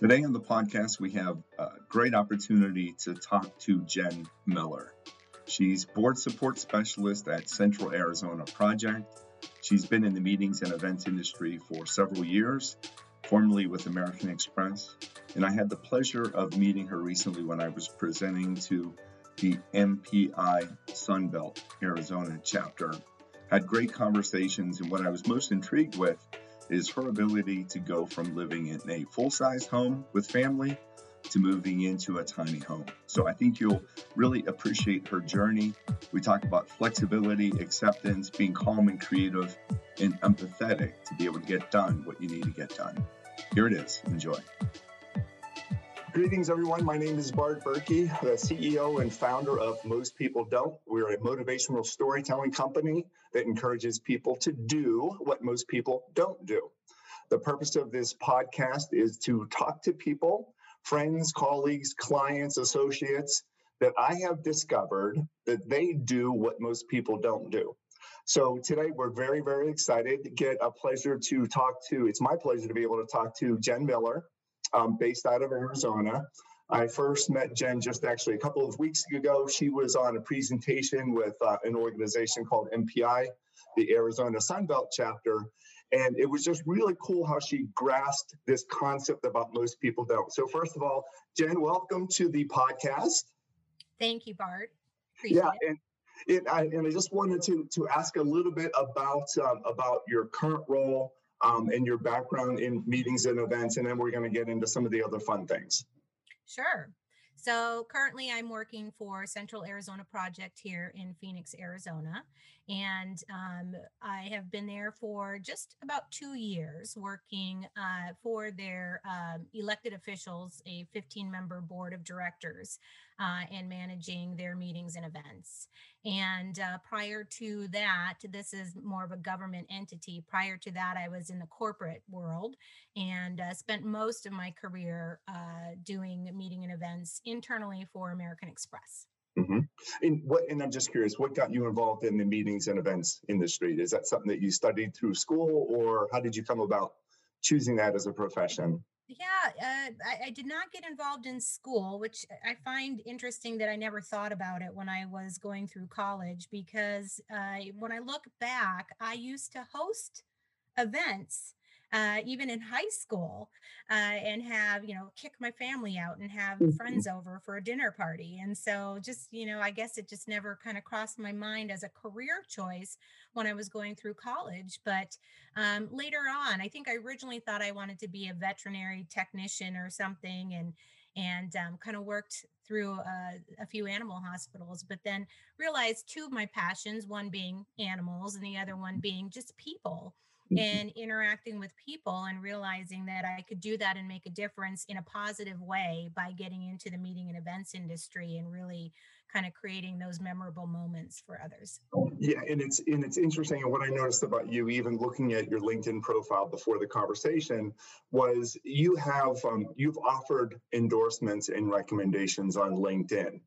Today on the podcast, we have a great opportunity to talk to Jenn Miller. She's board support specialist at Central Arizona Project. She's been in the meetings and events industry for several years, formerly with American Express. And I had the pleasure of meeting her recently when I was presenting to the MPI Sunbelt Arizona chapter. Had great conversations, and what I was most intrigued with is her ability to go from living in a full size home with family to moving into a tiny home. So I think you'll really appreciate her journey. We talk about flexibility, acceptance, being calm and creative, and empathetic to be able to get done what you need to get done. Here it is. Enjoy. Greetings, everyone. My name is Bart Berkey, the CEO and founder of Most People Don't. We're a motivational storytelling company that encourages people to do what most people don't do. The purpose of this podcast is to talk to people, friends, colleagues, clients, associates that I have discovered that they do what most people don't do. So today we're very, very excited to get a pleasure to talk to, it's my pleasure to be able to talk to Jenn Miller um, based out of Arizona. I first met Jenn just actually a couple of weeks ago. She was on a presentation with uh, an organization called MPI, the Arizona Sunbelt chapter. And it was just really cool how she grasped this concept about most people don't. So, first of all, Jenn, welcome to the podcast. Thank you, Bart. Appreciate yeah, and it, I, and I just wanted to to ask a little bit about um, about your current role um, and your background in meetings and events, and then we're going to get into some of the other fun things. Sure. So currently, I'm working for Central Arizona Project here in Phoenix, Arizona. And um, I have been there for just about two years working uh, for their um, elected officials, a 15 member board of directors, uh, and managing their meetings and events. And uh, prior to that, this is more of a government entity. Prior to that, I was in the corporate world and uh, spent most of my career uh, doing meeting and events internally for American Express. Mm-hmm. And what? And I'm just curious, what got you involved in the meetings and events industry? Is that something that you studied through school, or how did you come about choosing that as a profession? Yeah, uh, I, I, did not get involved in school, which I find interesting that I never thought about it when I was going through college. Because uh, when I look back, I used to host events uh, even in high school, uh, and have, you know, kick my family out and have mm-hmm. friends over for a dinner party. And so just, you know, I guess it just never kind of crossed my mind as a career choice when I was going through college. But um, later on, I think I originally thought I wanted to be a veterinary technician or something. And and um, kind of worked through uh, a few animal hospitals, but then realized two of my passions one being animals and the other one being just people. Mm-hmm. and interacting with people and realizing that I could do that and make a difference in a positive way by getting into the meeting and events industry and really kind of creating those memorable moments for others. Yeah, and it's and it's interesting. And what I noticed about you, even looking at your LinkedIn profile before the conversation, was you have um, you've offered endorsements and recommendations on LinkedIn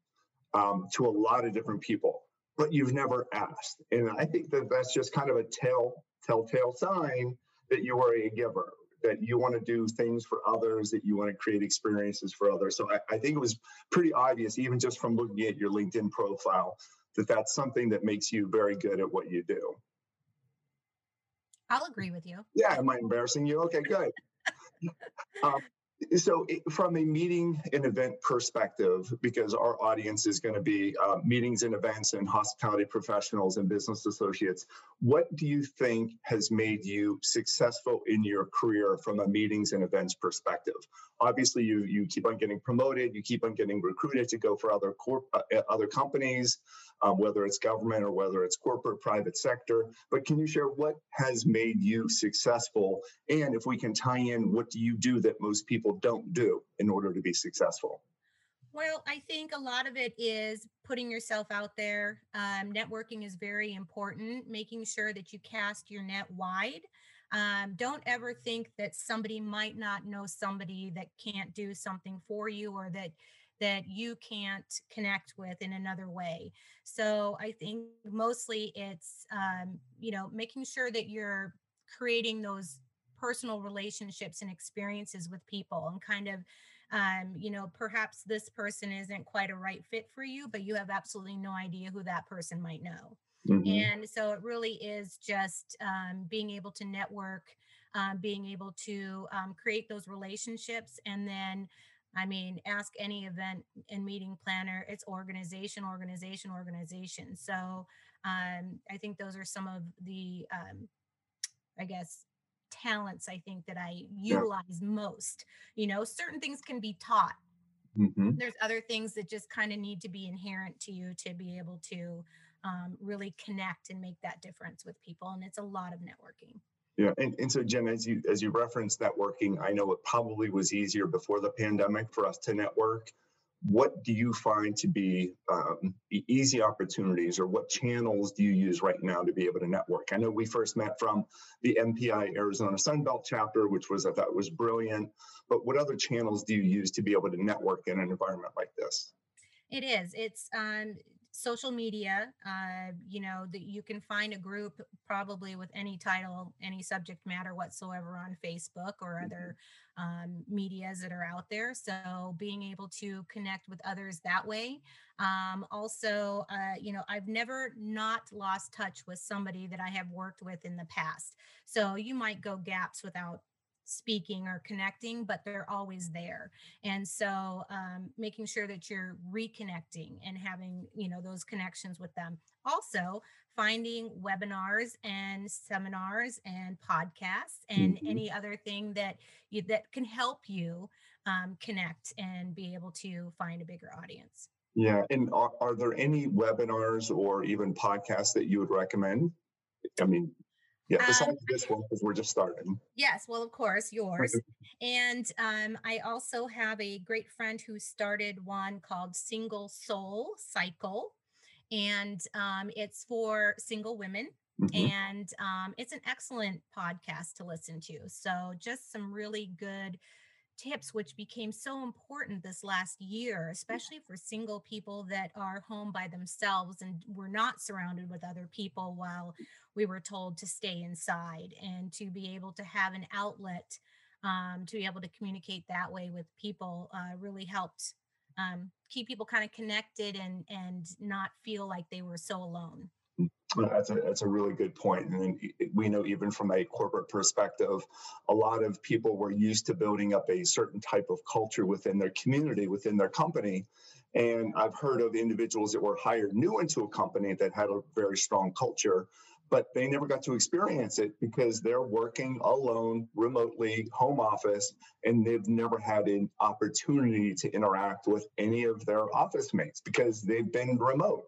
um, to a lot of different people, but you've never asked. And I think that that's just kind of a tell telltale sign that you are a giver, that you want to do things for others, that you want to create experiences for others. So I, I think it was pretty obvious, even just from looking at your LinkedIn profile, that that's something that makes you very good at what you do. I'll agree with you. Yeah, am I embarrassing you? Okay, good. um, so from a meeting and event perspective because our audience is going to be uh, meetings and events and hospitality professionals and business associates what do you think has made you successful in your career from a meetings and events perspective obviously you you keep on getting promoted you keep on getting recruited to go for other corp uh, other companies um, whether it's government or whether it's corporate, private sector. But can you share what has made you successful? And if we can tie in, what do you do that most people don't do in order to be successful? Well, I think a lot of it is putting yourself out there. Um, networking is very important, making sure that you cast your net wide. Um, don't ever think that somebody might not know somebody that can't do something for you or that that you can't connect with in another way. So I think mostly it's, um, you know, making sure that you're creating those personal relationships and experiences with people and kind of um, you know, perhaps this person isn't quite a right fit for you, but you have absolutely no idea who that person might know. Mm-hmm. And so it really is just um, being able to network, um, being able to um, create those relationships, and then I mean, ask any event and meeting planner, it's organization, organization, organization. So um, I think those are some of the, um, I guess, talents I think that I utilize yeah. most. You know, certain things can be taught. Mm-hmm. There's other things that just kind of need to be inherent to you to be able to um, really connect and make that difference with people. And it's a lot of networking. Yeah, and, and so Jenn, as you as you referenced networking, I know it probably was easier before the pandemic for us to network. What do you find to be um, easy opportunities, or what channels do you use right now to be able to network? I know we first met from the MPI Arizona Sunbelt chapter, which was I thought was brilliant. But what other channels do you use to be able to network in an environment like this? It is. It's um, social media uh, you know that you can find a group probably with any title any subject matter whatsoever on facebook or mm-hmm. other um, medias that are out there so being able to connect with others that way um, also uh, you know i've never not lost touch with somebody that i have worked with in the past so you might go gaps without speaking or connecting, but they're always there. And so um, making sure that you're reconnecting and having, you know, those connections with them. Also, finding webinars and seminars and podcasts and mm-hmm. any other thing that you, that can help you um, connect and be able to find a bigger audience. Yeah, and are, are there any webinars or even podcasts that you would recommend? I mean, yeah, besides um, this one, because we're just starting. Yes, well, of course, yours. and um, I also have a great friend who started one called Single Soul Cycle, and um, it's for single women. Mm-hmm. And um, it's an excellent podcast to listen to. So, just some really good tips which became so important this last year especially for single people that are home by themselves and were not surrounded with other people while we were told to stay inside and to be able to have an outlet um, to be able to communicate that way with people uh, really helped um, keep people kind of connected and and not feel like they were so alone that's a, that's a really good point. And we know even from a corporate perspective, a lot of people were used to building up a certain type of culture within their community, within their company. And I've heard of individuals that were hired new into a company that had a very strong culture, but they never got to experience it because they're working alone, remotely, home office, and they've never had an opportunity to interact with any of their office mates because they've been remote.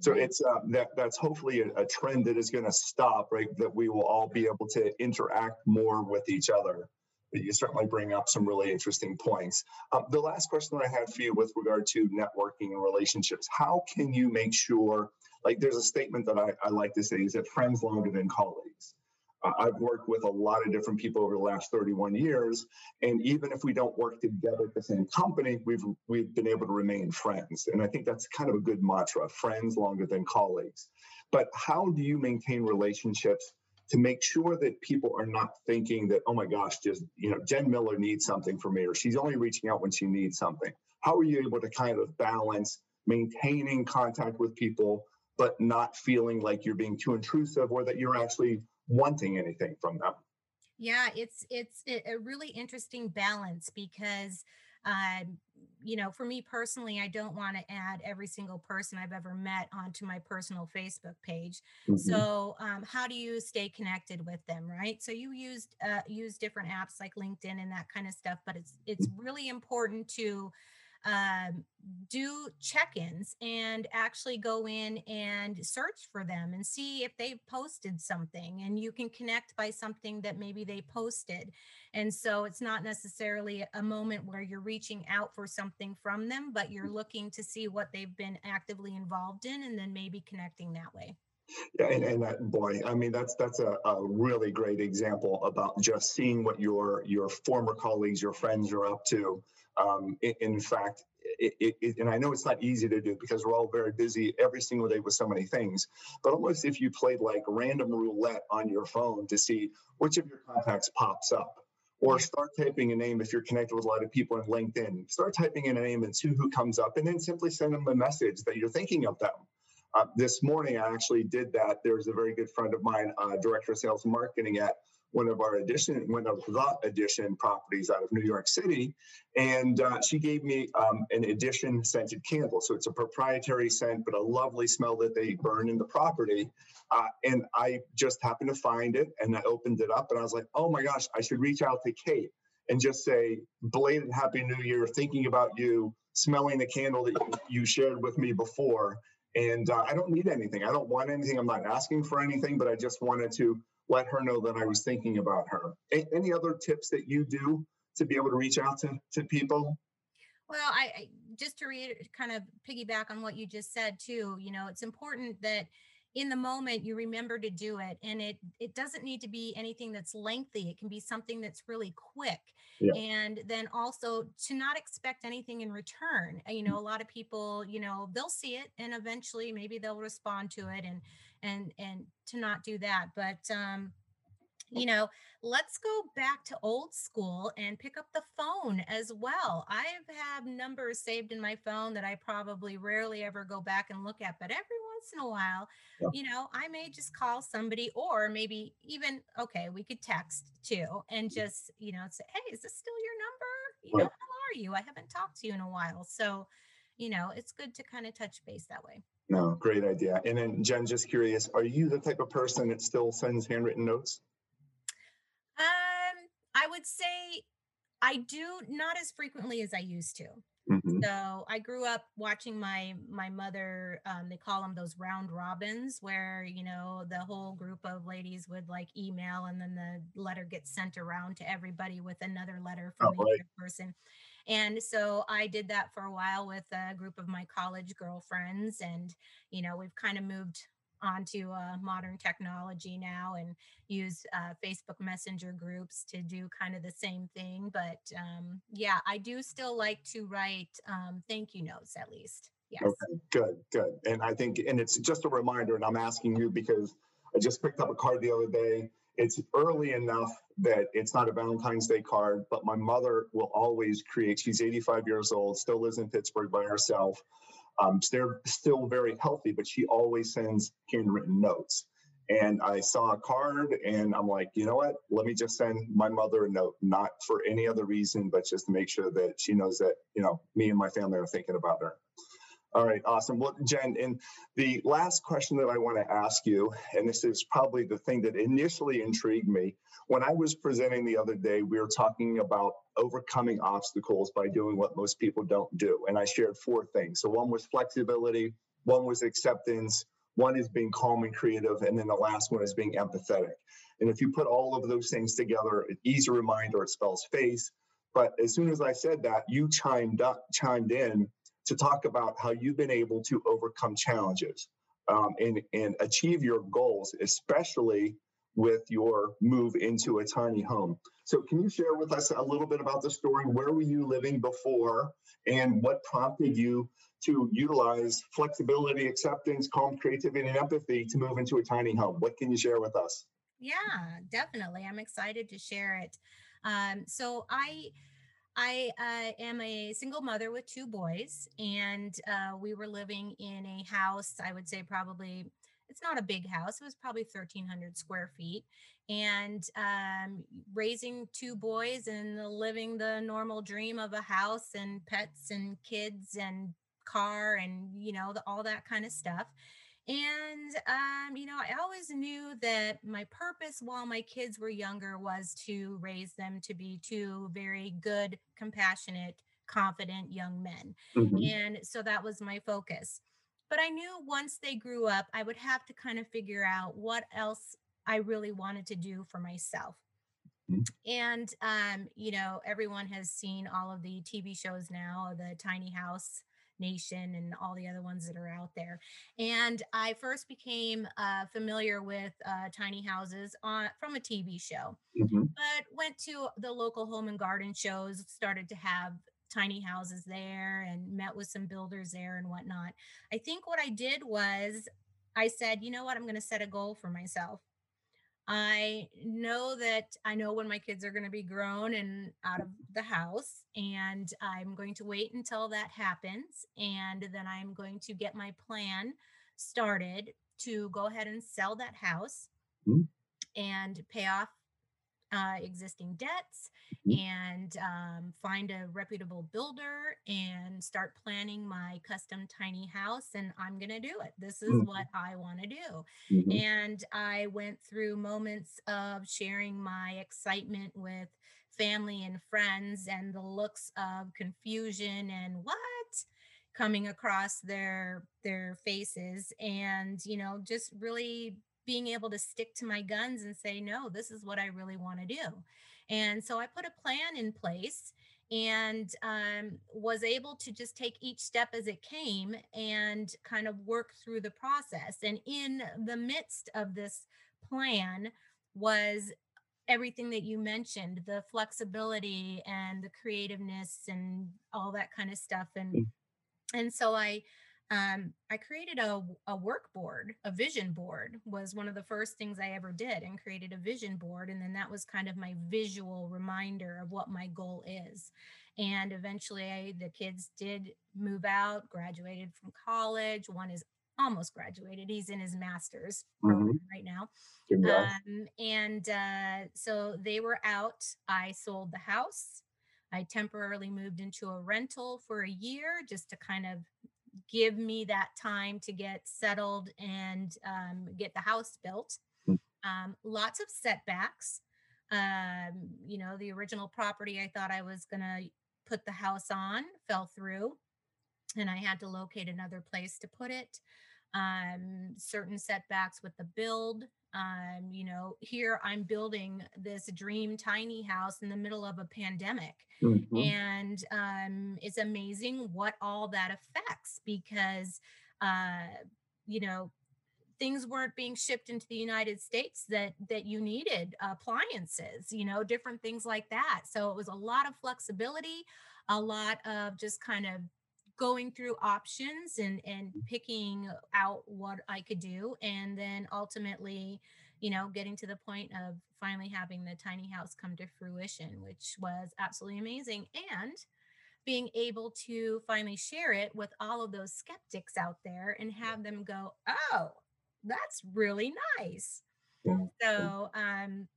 So it's uh, that that's hopefully a, a trend that is going to stop, right? That we will all be able to interact more with each other. But you certainly bring up some really interesting points. Um, the last question that I had for you with regard to networking and relationships, how can you make sure, like there's a statement that I, I like to say is that friends longer than colleagues. Uh, I've worked with a lot of different people over the last 31 years, and even if we don't work together at the same company, we've we've been able to remain friends. And I think that's kind of a good mantra: friends longer than colleagues. But how do you maintain relationships to make sure that people are not thinking that, oh my gosh, just you know, Jenn Miller needs something from me, or she's only reaching out when she needs something. How are you able to kind of balance maintaining contact with people, but not feeling like you're being too intrusive or that you're actually wanting anything from them. Yeah, it's it's a really interesting balance because um, you know, for me personally, I don't want to add every single person I've ever met onto my personal Facebook page. Mm-hmm. So, um, how do you stay connected with them, right? So you used uh, use different apps like LinkedIn and that kind of stuff, but it's it's mm. really important to um, do check-ins and actually go in and search for them and see if they've posted something and you can connect by something that maybe they posted. And so it's not necessarily a moment where you're reaching out for something from them but you're looking to see what they've been actively involved in and then maybe connecting that way. Yeah, and, and that boy, I mean, that's that's a, a really great example about just seeing what your your former colleagues, your friends are up to. Um, in, in, fact, it, it, it, and I know it's not easy to do because we're all very busy every single day with so many things, but almost if you played like random roulette on your phone to see which of your contacts pops up, or start typing a name if you're connected with a lot of people on LinkedIn, start typing in a name and see who comes up, and then simply send them a message that you're thinking of them. Uh, this morning, I actually did that. There's a very good friend of mine, uh, director of sales and marketing at one of our edition, one of the edition properties out of New York City, and uh, she gave me um, an edition scented candle. So it's a proprietary scent, but a lovely smell that they burn in the property. Uh, and I just happened to find it, and I opened it up, and I was like, oh my gosh, I should reach out to Kate and just say, belated Happy New Year, thinking about you, smelling the candle that you, you shared with me before. And uh, I don't need anything. I don't want anything. I'm not asking for anything, but I just wanted to let her know that I was thinking about her. A- any other tips that you do to be able to reach out to, to people? Well, I, I just to kind of piggyback on what you just said too. You know, it's important that in the moment you remember to do it and it it doesn't need to be anything that's lengthy it can be something that's really quick yeah. and then also to not expect anything in return you know a lot of people you know they'll see it and eventually maybe they'll respond to it and and and to not do that but um you know, let's go back to old school and pick up the phone as well. I have numbers saved in my phone that I probably rarely ever go back and look at, but every once in a while, yeah. you know, I may just call somebody or maybe even, okay, we could text too and just, you know, say, hey, is this still your number? You know, how are you? I haven't talked to you in a while. So, you know, it's good to kind of touch base that way. No, great idea. And then Jenn, just curious, are you the type of person that still sends handwritten notes? Um, I would say I do not as frequently as I used to. Mm-hmm. So I grew up watching my my mother. Um, they call them those round robins, where you know the whole group of ladies would like email, and then the letter gets sent around to everybody with another letter from oh, the right. other person. And so I did that for a while with a group of my college girlfriends, and you know we've kind of moved onto uh, modern technology now and use uh, Facebook Messenger groups to do kind of the same thing. But um, yeah, I do still like to write um, thank you notes at least. Yes. Okay, good, good. And I think, and it's just a reminder, and I'm asking you because I just picked up a card the other day. It's early enough that it's not a Valentine's Day card, but my mother will always create, she's 85 years old, still lives in Pittsburgh by herself. Um, they're still very healthy, but she always sends handwritten notes. And I saw a card and I'm like, you know what? Let me just send my mother a note, not for any other reason, but just to make sure that she knows that, you know, me and my family are thinking about her. All right, awesome. Well, Jenn, and the last question that I want to ask you, and this is probably the thing that initially intrigued me, when I was presenting the other day, we were talking about overcoming obstacles by doing what most people don't do. And I shared four things. So one was flexibility, one was acceptance, one is being calm and creative, and then the last one is being empathetic. And if you put all of those things together, an easy reminder, it spells face. But as soon as I said that, you chimed up, chimed in to talk about how you've been able to overcome challenges um, and, and achieve your goals, especially with your move into a tiny home. So, can you share with us a little bit about the story? Where were you living before, and what prompted you to utilize flexibility, acceptance, calm, creativity, and empathy to move into a tiny home? What can you share with us? Yeah, definitely. I'm excited to share it. Um, so, I I uh, am a single mother with two boys, and uh, we were living in a house, I would say probably, it's not a big house, it was probably 1,300 square feet. And um, raising two boys and living the normal dream of a house and pets and kids and car and, you know, the, all that kind of stuff. And, um, you know, I always knew that my purpose while my kids were younger was to raise them to be two very good, compassionate, confident young men. Mm-hmm. And so that was my focus. But I knew once they grew up, I would have to kind of figure out what else I really wanted to do for myself. Mm-hmm. And, um, you know, everyone has seen all of the TV shows now, the tiny house Nation and all the other ones that are out there. And I first became uh, familiar with uh, tiny houses on from a TV show, mm-hmm. but went to the local home and garden shows, started to have tiny houses there and met with some builders there and whatnot. I think what I did was I said, you know what, I'm going to set a goal for myself. I know that I know when my kids are going to be grown and out of the house, and I'm going to wait until that happens. And then I'm going to get my plan started to go ahead and sell that house mm-hmm. and pay off uh, existing debts mm-hmm. and um, find a reputable builder and start planning my custom tiny house. And I'm going to do it. This is mm-hmm. what I want to do. Mm-hmm. And I went through moments of sharing my excitement with family and friends and the looks of confusion and what coming across their their faces and you know just really being able to stick to my guns and say, no, this is what I really want to do. And so I put a plan in place and um, was able to just take each step as it came and kind of work through the process. And in the midst of this plan was everything that you mentioned the flexibility and the creativeness and all that kind of stuff and mm. and so i um, I created a, a work board, a vision board was one of the first things I ever did and created a vision board. And then that was kind of my visual reminder of what my goal is. And eventually I, the kids did move out, graduated from college. One is almost graduated. He's in his master's mm-hmm. right now. Um, and uh, so they were out. I sold the house. I temporarily moved into a rental for a year just to kind of give me that time to get settled and um, get the house built. Hmm. Um, lots of setbacks. Um, you know, the original property I thought I was going to put the house on fell through, and I had to locate another place to put it. Um, certain setbacks with the build um, you know here i'm building this dream tiny house in the middle of a pandemic mm-hmm. and um, it's amazing what all that affects because uh, you know things weren't being shipped into the united states that that you needed appliances you know different things like that so it was a lot of flexibility a lot of just kind of going through options and and picking out what I could do and then ultimately you know getting to the point of finally having the tiny house come to fruition which was absolutely amazing and being able to finally share it with all of those skeptics out there and have them go oh that's really nice. So um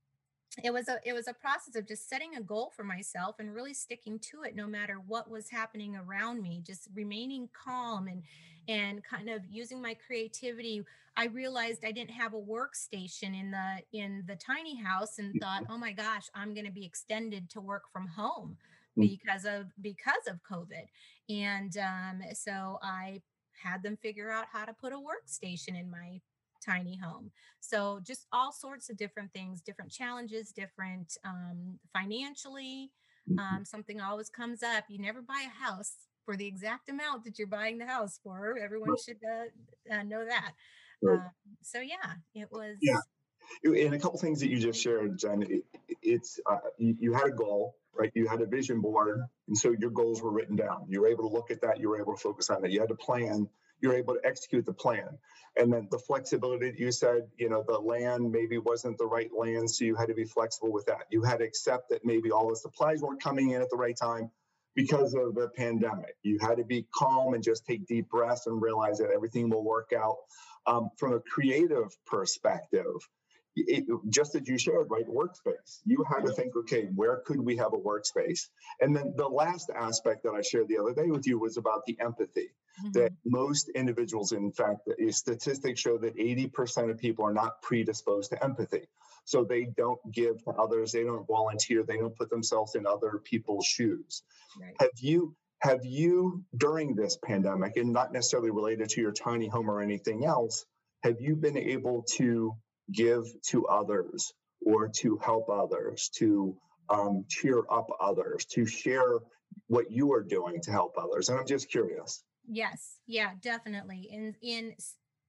it was a it was a process of just setting a goal for myself and really sticking to it no matter what was happening around me just remaining calm and and kind of using my creativity. I realized i didn't have a workstation in the in the tiny house and thought oh my gosh i'm going to be extended to work from home mm. because of because of covid. And um, so i had them figure out how to put a workstation in my tiny home. So just all sorts of different things, different challenges, different um, financially. Mm-hmm. Um, something always comes up. You never buy a house for the exact amount that you're buying the house for. Everyone should uh, uh, know that. Uh, so yeah, it was. Yeah, and a couple things that you just shared, Jenn. It, it's uh, you, you, had a goal, right? You had a vision board, and so your goals were written down. You were able to look at that. You were able to focus on that. You had a plan you're able to execute the plan. And then the flexibility that you said, you know, the land maybe wasn't the right land, so you had to be flexible with that. You had to accept that maybe all the supplies weren't coming in at the right time because of the pandemic. You had to be calm and just take deep breaths and realize that everything will work out. Um, from a creative perspective, it, just as you shared, right, workspace. You had to think, okay, where could we have a workspace? And then the last aspect that I shared the other day with you was about the empathy. Mm-hmm. That most individuals, in fact, statistics show that 80% of people are not predisposed to empathy. So they don't give to others, they don't volunteer, they don't put themselves in other people's shoes. Right. Have you have you during this pandemic, and not necessarily related to your tiny home or anything else, have you been able to give to others or to help others, to um, cheer up others, to share what you are doing to help others. And I'm just curious. Yes, yeah, definitely. In in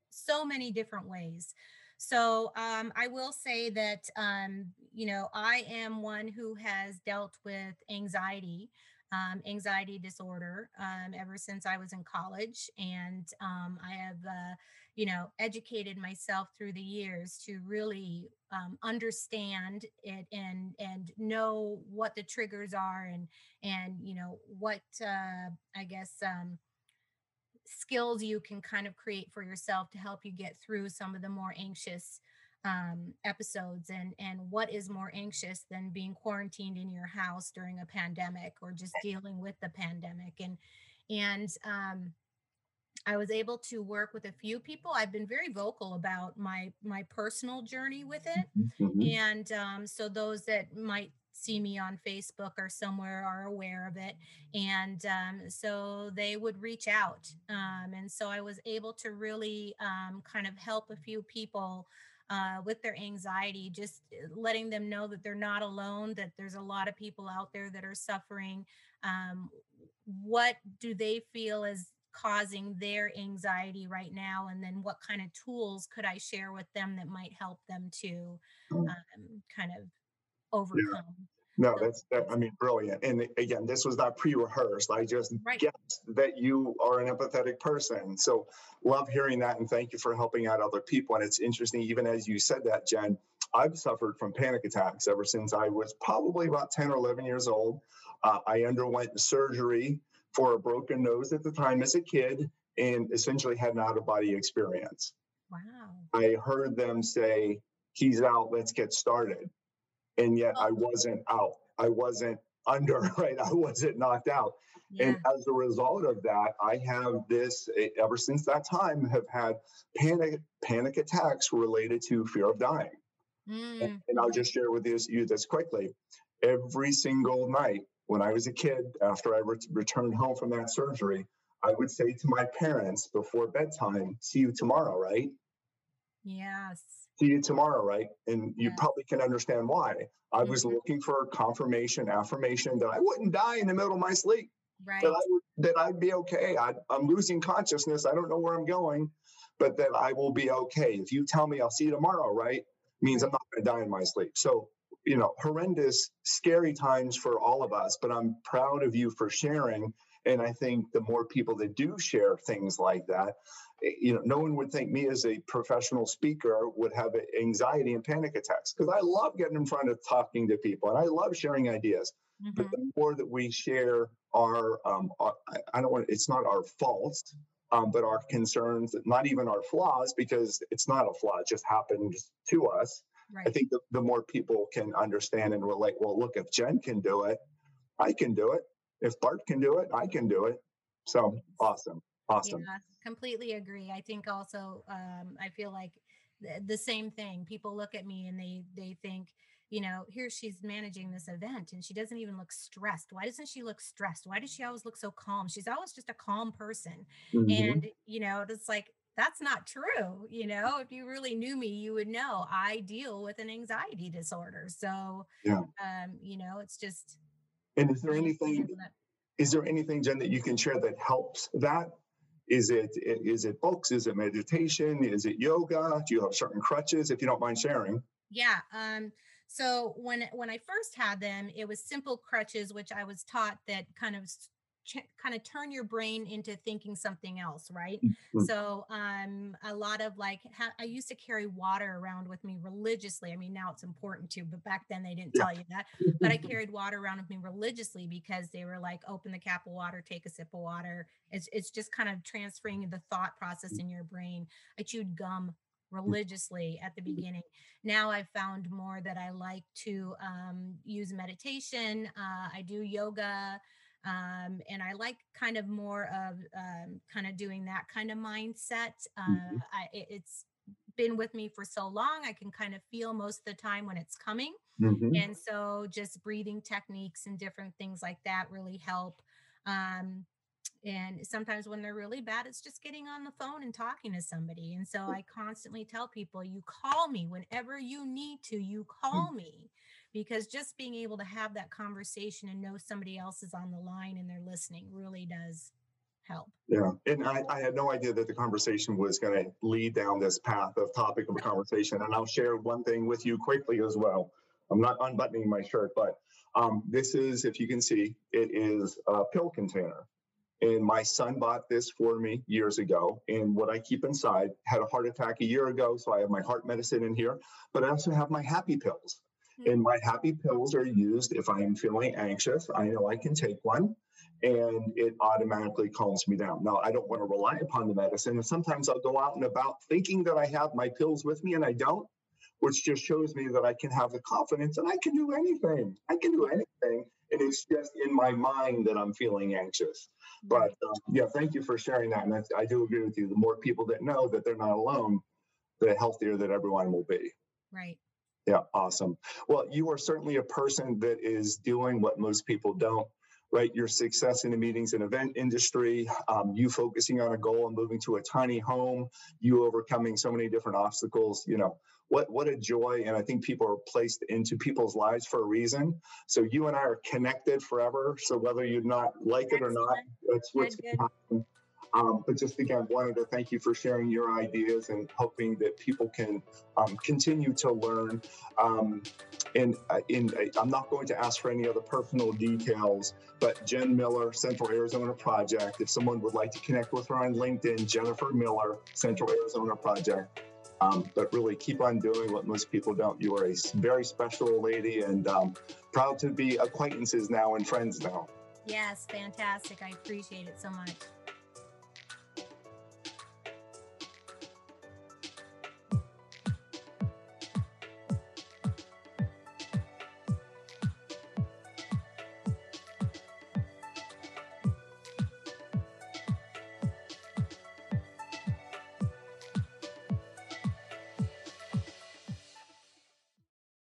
so many different ways. So um, I will say that um, you know I am one who has dealt with anxiety um, anxiety disorder um, ever since I was in college, and um, I have, uh, you know, educated myself through the years to really um, understand it and and know what the triggers are and and you know what uh, I guess um, skills you can kind of create for yourself to help you get through some of the more anxious um, episodes and and what is more anxious than being quarantined in your house during a pandemic or just dealing with the pandemic and and um, I was able to work with a few people. I've been very vocal about my my personal journey with it, Mm-hmm. and um, so those that might see me on Facebook or somewhere are aware of it, and um, so they would reach out, um, and so I was able to really um, kind of help a few people. Uh, with their anxiety, just uh, letting them know that they're not alone, that there's a lot of people out there that are suffering. Um, what do they feel is causing their anxiety right now and then what kind of tools could i share with them that might help them to um, kind of overcome No, that's, that, I mean, brilliant. And again, this was not pre-rehearsed. I just Right. guessed that you are an empathetic person. So love hearing that and thank you for helping out other people. And it's interesting, even as you said that, Jenn, I've suffered from panic attacks ever since I was probably about 10 or 11 years old. Uh, I underwent surgery for a broken nose at the time as a kid and essentially had an out of body experience. wow I heard them say, he's out, let's get started. And yet I Oh. wasn't out. I wasn't under, right? I wasn't knocked out. yeah And as a result of that, I have this eh, ever since that time have had panic panic attacks related to fear of dying. Mm, And, and I'll just share with you, you this quickly. Every single night when I was a kid, after I ret- returned home from that surgery, I would say to my parents before bedtime, see you tomorrow, right? yes see you tomorrow, right? And you Yeah. probably can understand why. I was Mhm. looking for confirmation, affirmation that I wouldn't die in the middle of my sleep, right that I would, that I'd be okay. I, I'm losing consciousness. I don't know where I'm going, but that I will be okay. If you tell me I'll see you tomorrow, right? Means I'm not going to die in my sleep. So, you know, horrendous, scary times for all of us, but I'm proud of you for sharing. And I think the more people that do share things like that, eh, you know, no one would think me as a professional speaker would have anxiety and panic attacks because I love getting in front of talking to people and I love sharing ideas. But Mhm. the more that we share our, um, our I, don't want, it's not our faults, um, but our concerns, not even our flaws, because it's not a flaw, it just happened to us. I think the, the more people can understand and relate, well, look, if Jenn can do it, I can do it. If Bart can do it, I can do it. So awesome. Awesome. Yeah, completely agree. I think also um, I feel like the, the same thing. People look at me and they they think, you know, here she's managing this event and she doesn't even look stressed. Why doesn't she look stressed? Why does she always look so calm? She's always just a calm person. Mhm. And you know, it's like that's not true. You know, if you really knew me, you would know I deal with an anxiety disorder. So, Yeah. um, you know, it's just And is there anything is there anything jenn that you can share that helps that? Is it is it books is it meditation is it yoga do you have certain crutches if you don't mind sharing Yeah. Um, so when when I first had them, it was simple crutches, which I was taught that kind of ch- kind of turn your brain into thinking something else, right? Mhm. So um, a lot of like ha- I used to carry water around with me religiously. I mean, now it's important to, but back then they didn't tell you that. But I carried water around with me religiously because they were like, open the cap of water, take a sip of water. It's it's just kind of transferring the thought process in your brain. I chewed gum religiously at the beginning. Now I've found more that I like to um, use meditation. Uh, I do yoga. Um, and I like kind of more of um, kind of doing that kind of mindset. Uh, Mhm. I, it- it's been with me for so long, I can kind of feel most of the time when it's coming. Mhm. And so just breathing techniques and different things like that really help. Um, and sometimes when they're really bad, it's just getting on the phone and talking to somebody. And so I constantly tell people, you call me whenever you need to, you call me. Because just being able to have that conversation and know somebody else is on the line and they're listening really does help. Yeah, and I, I had no idea that the conversation was going to lead down this path of topic of conversation. And I'll share one thing with you quickly as well. I'm not unbuttoning my shirt, but Um, this is, if you can see, it is a pill container. And my son bought this for me years ago. And what I keep inside had a heart attack a year ago. So I have my heart medicine in here, but I also have my happy pills. And my happy pills are used if I am feeling anxious. I know I can take one and it automatically calms me down. Now, I don't want to rely upon the medicine. And sometimes I'll go out and about thinking that I have my pills with me and I don't, which just shows me that I can have the confidence and I can do anything. I can do anything. And it's just in my mind that I'm feeling anxious. But uh, yeah, thank you for sharing that. And I do agree with you. The more people that know that they're not alone, the healthier that everyone will be. Right. Yeah, awesome. Well, you are certainly a person that is doing what most people don't, right? Your success in the meetings and event industry, um, you focusing on a goal and moving to a tiny home, you overcoming so many different obstacles, you know, what what a joy and i think people are placed into people's lives for a reason. So you and i are connected forever so whether you not like it or not that's what's going to happen um, but just again, wanted to thank you for sharing your ideas and hoping that people can um, continue to learn. Um, and uh, in, uh, I'm not going to ask for any other personal details, but Jenn Miller, Central Arizona Project. If someone would like to connect with her on LinkedIn, Jennifer Miller, Central Arizona Project. Um, but really keep on doing what most people don't. You are a very special lady and um, proud to be acquaintances now and friends now. Yes, fantastic. I appreciate it so much.